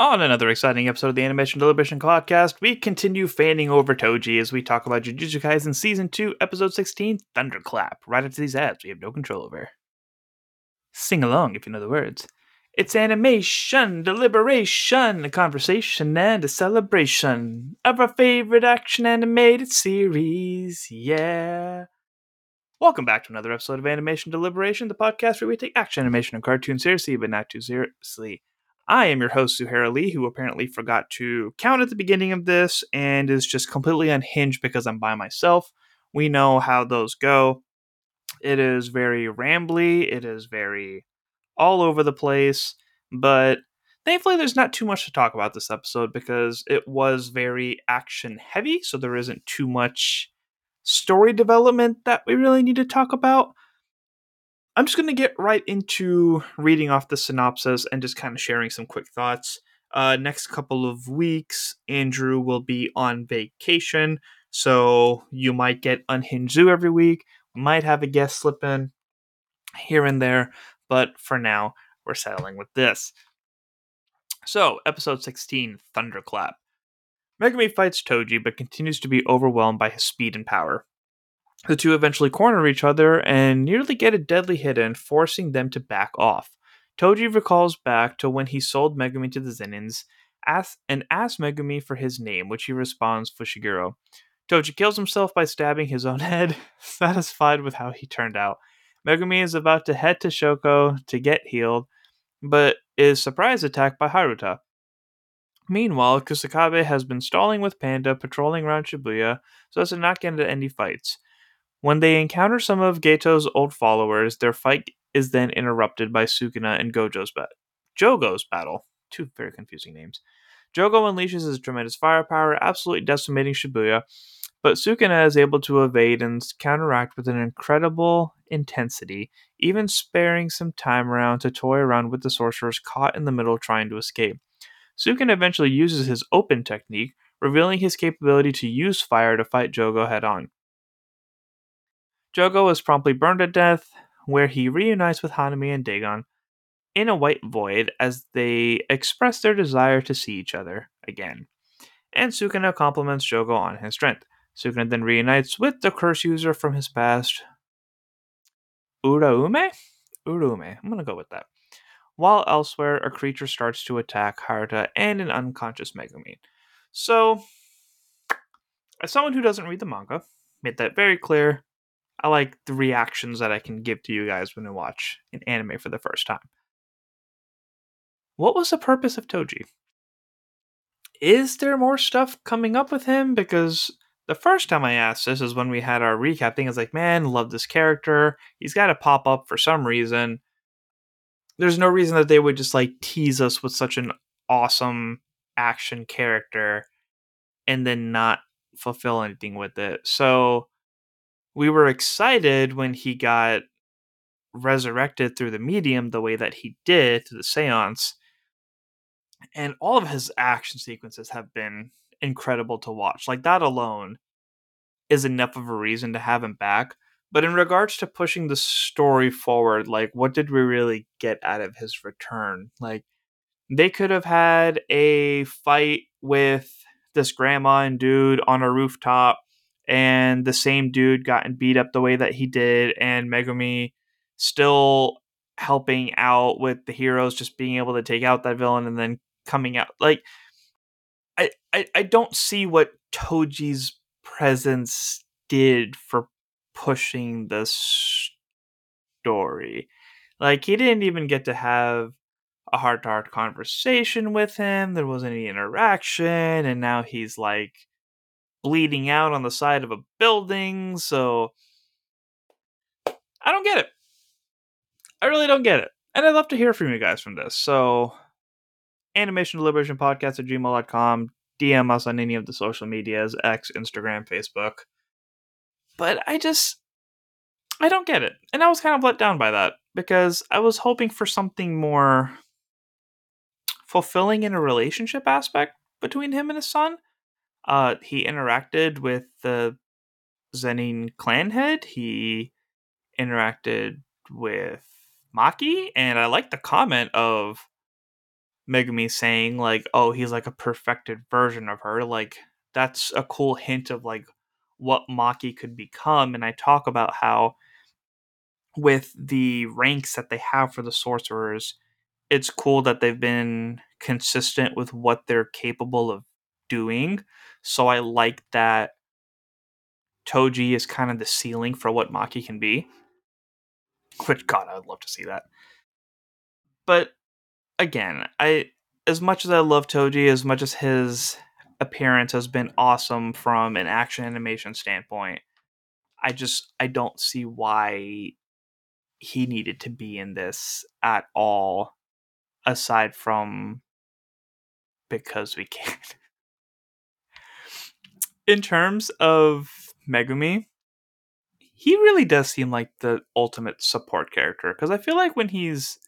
On another exciting episode of the Animation Deliberation Podcast, we continue fanning over Toji as we talk about Jujutsu Kaisen Season 2, Episode 16, Thunderclap. Right after these ads, we have no control over. Sing along if you know the words. It's animation, deliberation, a conversation, and a celebration of our favorite action animated series. Yeah. Welcome back to another episode of Animation Deliberation, the podcast where we take action animation and cartoon seriously, but not too seriously. I am your host, Suhaira Lee, who apparently forgot to count at the beginning of this and is just completely unhinged because I'm by myself. We know how those go. It is very rambly, it is very all over the place, but thankfully there's not too much to talk about this episode because it was very action heavy, so there isn't too much story development that we really need to talk about. I'm just going to get right into reading off the synopsis and just kind of sharing some quick thoughts. Uh, next couple of weeks, Andrew will be on vacation, so you might get Unhinged Zoo every week. Might have a guest slip in here and there, but for now, we're settling with this. So, episode 16 Thunderclap. Megumi fights Toji but continues to be overwhelmed by his speed and power. The two eventually corner each other and nearly get a deadly hit in, forcing them to back off. Toji recalls back to when he sold Megumi to the Zenins and asks Megumi for his name, which he responds Fushiguro. Toji kills himself by stabbing his own head, satisfied with how he turned out. Megumi is about to head to Shoko to get healed, but is surprise attacked by Haruta. Meanwhile, Kusakabe has been stalling with Panda, patrolling around Shibuya so as to not get into any fights. When they encounter some of Geto's old followers, their fight is then interrupted by Sukuna and Gojo's bat- Jogo's battle. Two very confusing names. Jogo unleashes his tremendous firepower, absolutely decimating Shibuya, but Sukuna is able to evade and counteract with an incredible intensity, even sparing some time around to toy around with the sorcerers caught in the middle trying to escape. Sukuna eventually uses his open technique, revealing his capability to use fire to fight Jogo head on. Jogo is promptly burned to death, where he reunites with Hanami and Dagon in a white void as they express their desire to see each other again. And Sukuna compliments Jogo on his strength. Sukuna then reunites with the curse user from his past, Uraume? Uraume. I'm gonna go with that. While elsewhere, a creature starts to attack Haruta and an unconscious Megumi. So, as someone who doesn't read the manga, made that very clear. I like the reactions that I can give to you guys when I watch an anime for the first time. What was the purpose of Toji? Is there more stuff coming up with him? Because the first time I asked this is when we had our recap thing. I was like, man, love this character. He's got to pop up for some reason. There's no reason that they would just like tease us with such an awesome action character and then not fulfill anything with it. So we were excited when he got resurrected through the medium the way that he did to the seance. And all of his action sequences have been incredible to watch. Like that alone is enough of a reason to have him back. But in regards to pushing the story forward like what did we really get out of his return? Like they could have had a fight with this grandma and dude on a rooftop and the same dude gotten beat up the way that he did, and Megumi still helping out with the heroes, just being able to take out that villain and then coming out. Like, I, I, I don't see what Toji's presence did for pushing the story. Like, he didn't even get to have a heart to heart conversation with him. There wasn't any interaction, and now he's like bleeding out on the side of a building. So I don't get it. I really don't get it. And I'd love to hear from you guys from this. So animation deliberation podcast at gmail.com. DM us on any of the social medias, X, Instagram, Facebook. But I just I don't get it. And I was kind of let down by that because I was hoping for something more fulfilling in a relationship aspect between him and his son. Uh, he interacted with the Zenin clan head. He interacted with Maki, and I like the comment of Megumi saying like, "Oh, he's like a perfected version of her." Like that's a cool hint of like what Maki could become and I talk about how with the ranks that they have for the sorcerers, it's cool that they've been consistent with what they're capable of doing. So I like that Toji is kind of the ceiling for what Maki can be. Which God, I would love to see that. But again, I as much as I love Toji, as much as his appearance has been awesome from an action animation standpoint, I just I don't see why he needed to be in this at all aside from because we can. In terms of Megumi, he really does seem like the ultimate support character because I feel like when he's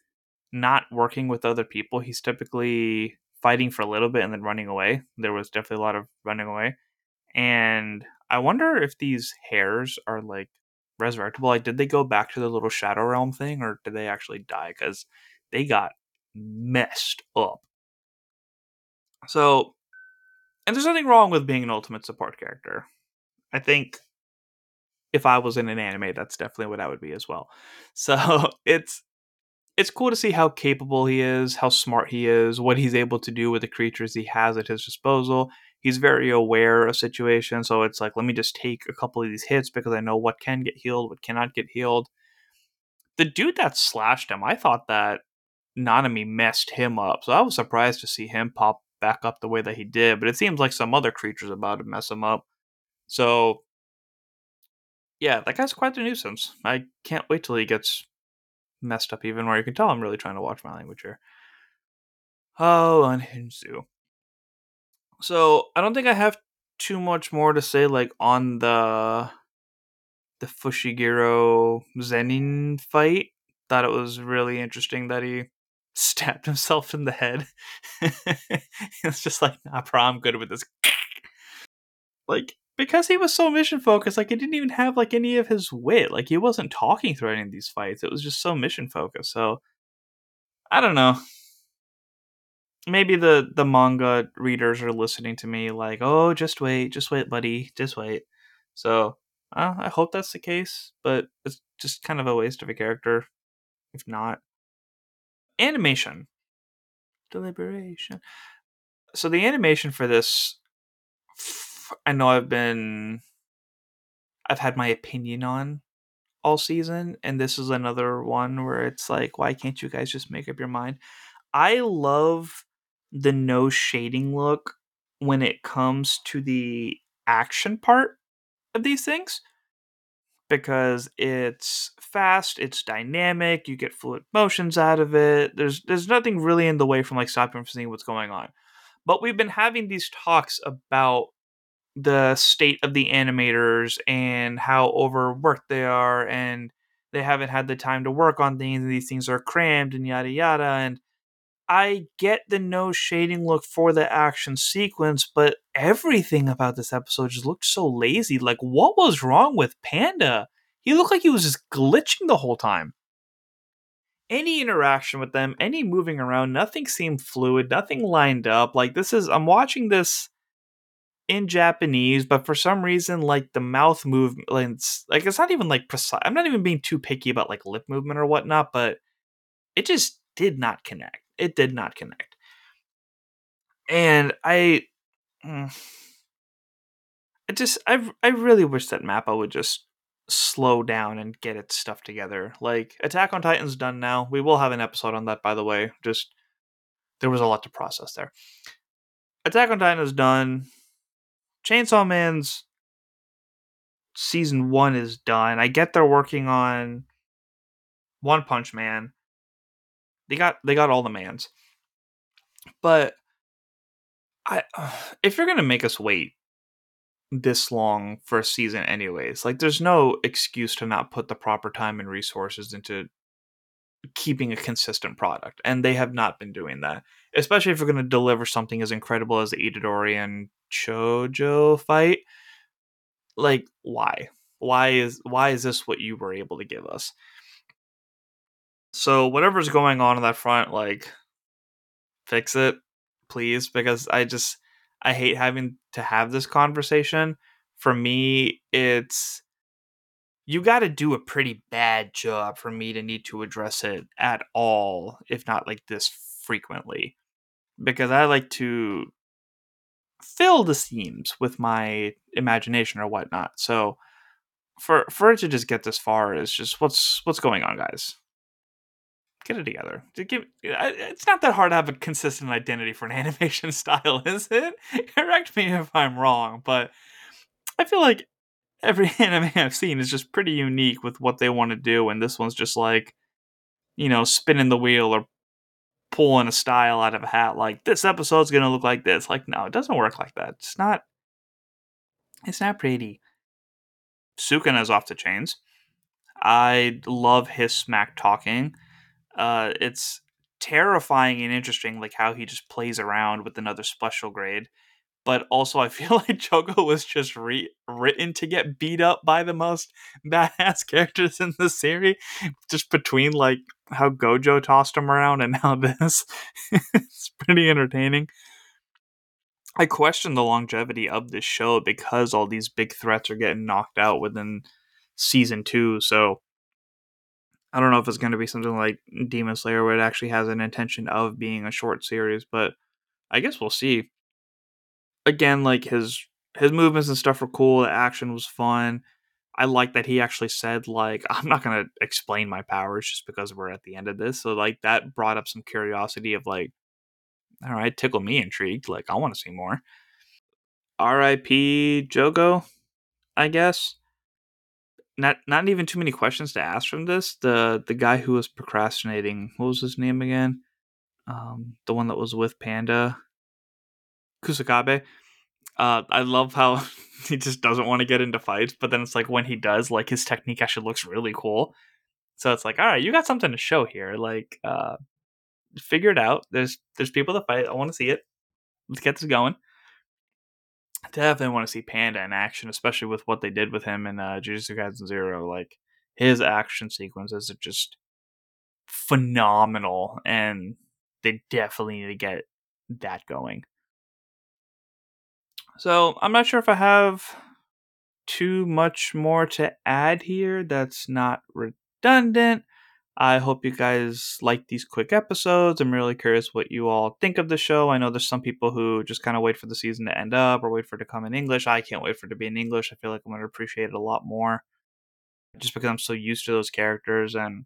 not working with other people, he's typically fighting for a little bit and then running away. There was definitely a lot of running away. And I wonder if these hares are like resurrectable. Like, did they go back to the little shadow realm thing or did they actually die? Because they got messed up. So, and there's nothing wrong with being an ultimate support character. I think if I was in an anime, that's definitely what I would be as well. So it's it's cool to see how capable he is, how smart he is, what he's able to do with the creatures he has at his disposal. He's very aware of situations, so it's like, let me just take a couple of these hits because I know what can get healed, what cannot get healed. The dude that slashed him, I thought that Nanami messed him up, so I was surprised to see him pop back up the way that he did, but it seems like some other creature's about to mess him up. So, yeah, that guy's quite a nuisance. I can't wait till he gets messed up even more. You can tell I'm really trying to watch my language here. Oh, Unhinged Zoo. So I don't think I have too much more to say like on the the Fushiguro Zenin fight. Thought it was really interesting that he stabbed himself in the head. it's just like, nah, bro, I'm good with this. like because he was so mission focused, like he didn't even have like any of his wit. Like he wasn't talking through any of these fights. It was just so mission focused. So I don't know. Maybe the the manga readers are listening to me like, oh, just wait, just wait, buddy, just wait. So uh, I hope that's the case, but it's just kind of a waste of a character, if not. Animation, deliberation. So the animation for this I know I've been I've had my opinion on all season and this is another one where it's like why can't you guys just make up your mind? I love the no shading look when it comes to the action part of these things because it's fast, it's dynamic, you get fluid motions out of it. There's there's nothing really in the way from like stopping from seeing what's going on. But we've been having these talks about the state of the animators and how overworked they are and they haven't had the time to work on things and these things are crammed and yada yada and I get the no shading look for the action sequence, but everything about this episode just looked so lazy. Like, what was wrong with Panda? He looked like he was just glitching the whole time. Any interaction with them, any moving around, nothing seemed fluid, nothing lined up. Like, this is, I'm watching this in Japanese, but for some reason, like the mouth movements, like it's not even like precise. I'm not even being too picky about like lip movement or whatnot, but it just did not connect. It did not connect. And I, mm, I just, I, I really wish that Mappa would just slow down and get its stuff together. Like Attack on Titan's done now. We will have an episode on that, by the way. Just there was a lot to process there. Attack on Titan is done Chainsaw Man's season one is done. I get they're working on One Punch Man. They got they got all the mans, but I if you're gonna make us wait this long for a season anyways like there's no excuse to not put the proper time and resources into keeping a consistent product and they have not been doing that especially if you're going to deliver something as incredible as the Itadori and Choso fight. Like, why? Why is why is this what you were able to give us? So whatever's going on on that front, like fix it, please, because I just I hate having to have this conversation. For me, it's you got to do a pretty bad job for me to need to address it at all, if not like this frequently. Because I like to fill the seams with my imagination or whatnot. So for for it to just get this far is just what's what's going on, guys. Get it together. It's not that hard to have a consistent identity for an animation style, is it? Correct me if I'm wrong, but I feel like every anime I've seen is just pretty unique with what they want to do, and this one's just like, you know, spinning the wheel or pulling a style out of a hat. Like this episode's gonna look like this. Like no, it doesn't work like that. It's not. It's not pretty. Sukuna is off the chains. I love his smack talking. Uh, it's terrifying and interesting, like how he just plays around with another special grade. But also, I feel like Jogo was just re- written to get beat up by the most badass characters in the series. Just between like how Gojo tossed him around and now this, it's pretty entertaining. I question the longevity of this show because all these big threats are getting knocked out within season two. So I don't know if it's going to be something like Demon Slayer where it actually has an intention of being a short series, but I guess we'll see. Again, like his his movements and stuff were cool. The action was fun. I like that he actually said like I'm not going to explain my powers just because we're at the end of this. So like that brought up some curiosity of like all right, tickle me intrigued. Like I want to see more. R.I.P. Jogo, I guess. Not not even too many questions to ask from this. The the guy who was procrastinating, what was his name again? Um, the one that was with Panda, Kusakabe. Uh, I love how he just doesn't want to get into fights, but then it's like when he does, like his technique actually looks really cool. So it's like, all right, you got something to show here. Like, uh, figure it out. There's there's people to fight. I want to see it. Let's get this going. Definitely want to see Panda in action, especially with what they did with him in uh, Jujutsu Kaisen Zero. Like his action sequences are just phenomenal, and they definitely need to get that going. So I'm not sure if I have too much more to add here that's not redundant. I hope you guys like these quick episodes. I'm really curious what you all think of the show. I know there's some people who just kind of wait for the season to end up or wait for it to come in English. I can't wait for it to be in English. I feel like I'm going to appreciate it a lot more just because I'm so used to those characters and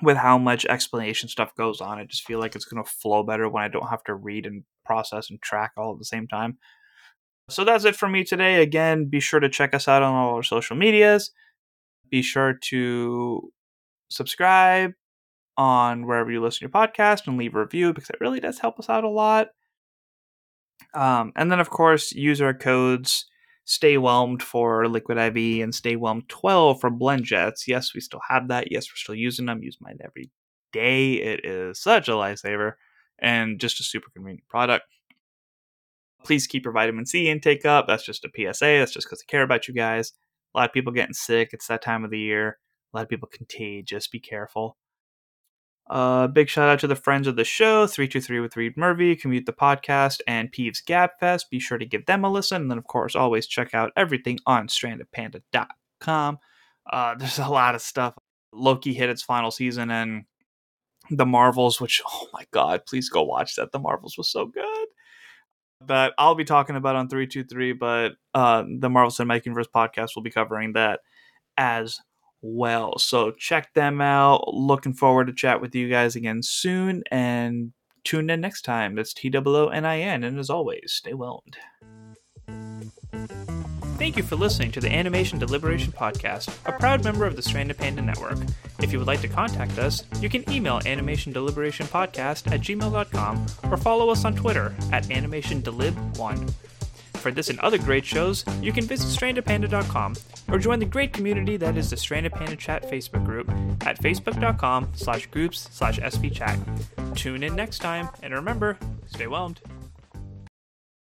with how much explanation stuff goes on. I just feel like it's going to flow better when I don't have to read and process and track all at the same time. So that's it for me today. Again, be sure to check us out on all our social medias. Be sure to subscribe on wherever you listen to your podcast and leave a review because it really does help us out a lot. Um, and then, of course, use our codes Stay Whelmed for Liquid IV and Stay Whelmed 12 for Blend Jets. Yes, we still have that. Yes, we're still using them. Use mine every day. It is such a lifesaver and just a super convenient product. Please keep your vitamin C intake up. That's just a PSA. That's just because I care about you guys. A lot of people getting sick. It's that time of the year. A lot of people contagious. Be careful. Uh, big shout out to the friends of the show 323 with Reed Murphy, Commute the Podcast, and Peeves Gabfest. Be sure to give them a listen. And then, of course, always check out everything on strandedpanda.com. Uh, there's a lot of stuff. Loki hit its final season, and The Marvels, which, oh my God, please go watch that. The Marvels was so good. That I'll be talking about on 323, but uh, the Marvel Cinematic Universe podcast will be covering that as well. So check them out. Looking forward to chat with you guys again soon and tune in next time. That's T O N I N. And as always, stay whelmed. Thank you for listening to the Animation Deliberation Podcast, a proud member of the Stranded Panda Network. If you would like to contact us, you can email animationdeliberationpodcast at gmail.com or follow us on Twitter at animationdelib1. For this and other great shows, you can visit strandedpanda.com or join the great community that is the Stranded Panda Chat Facebook group at facebook.com slash groups slash svchat. Tune in next time, and remember, stay whelmed.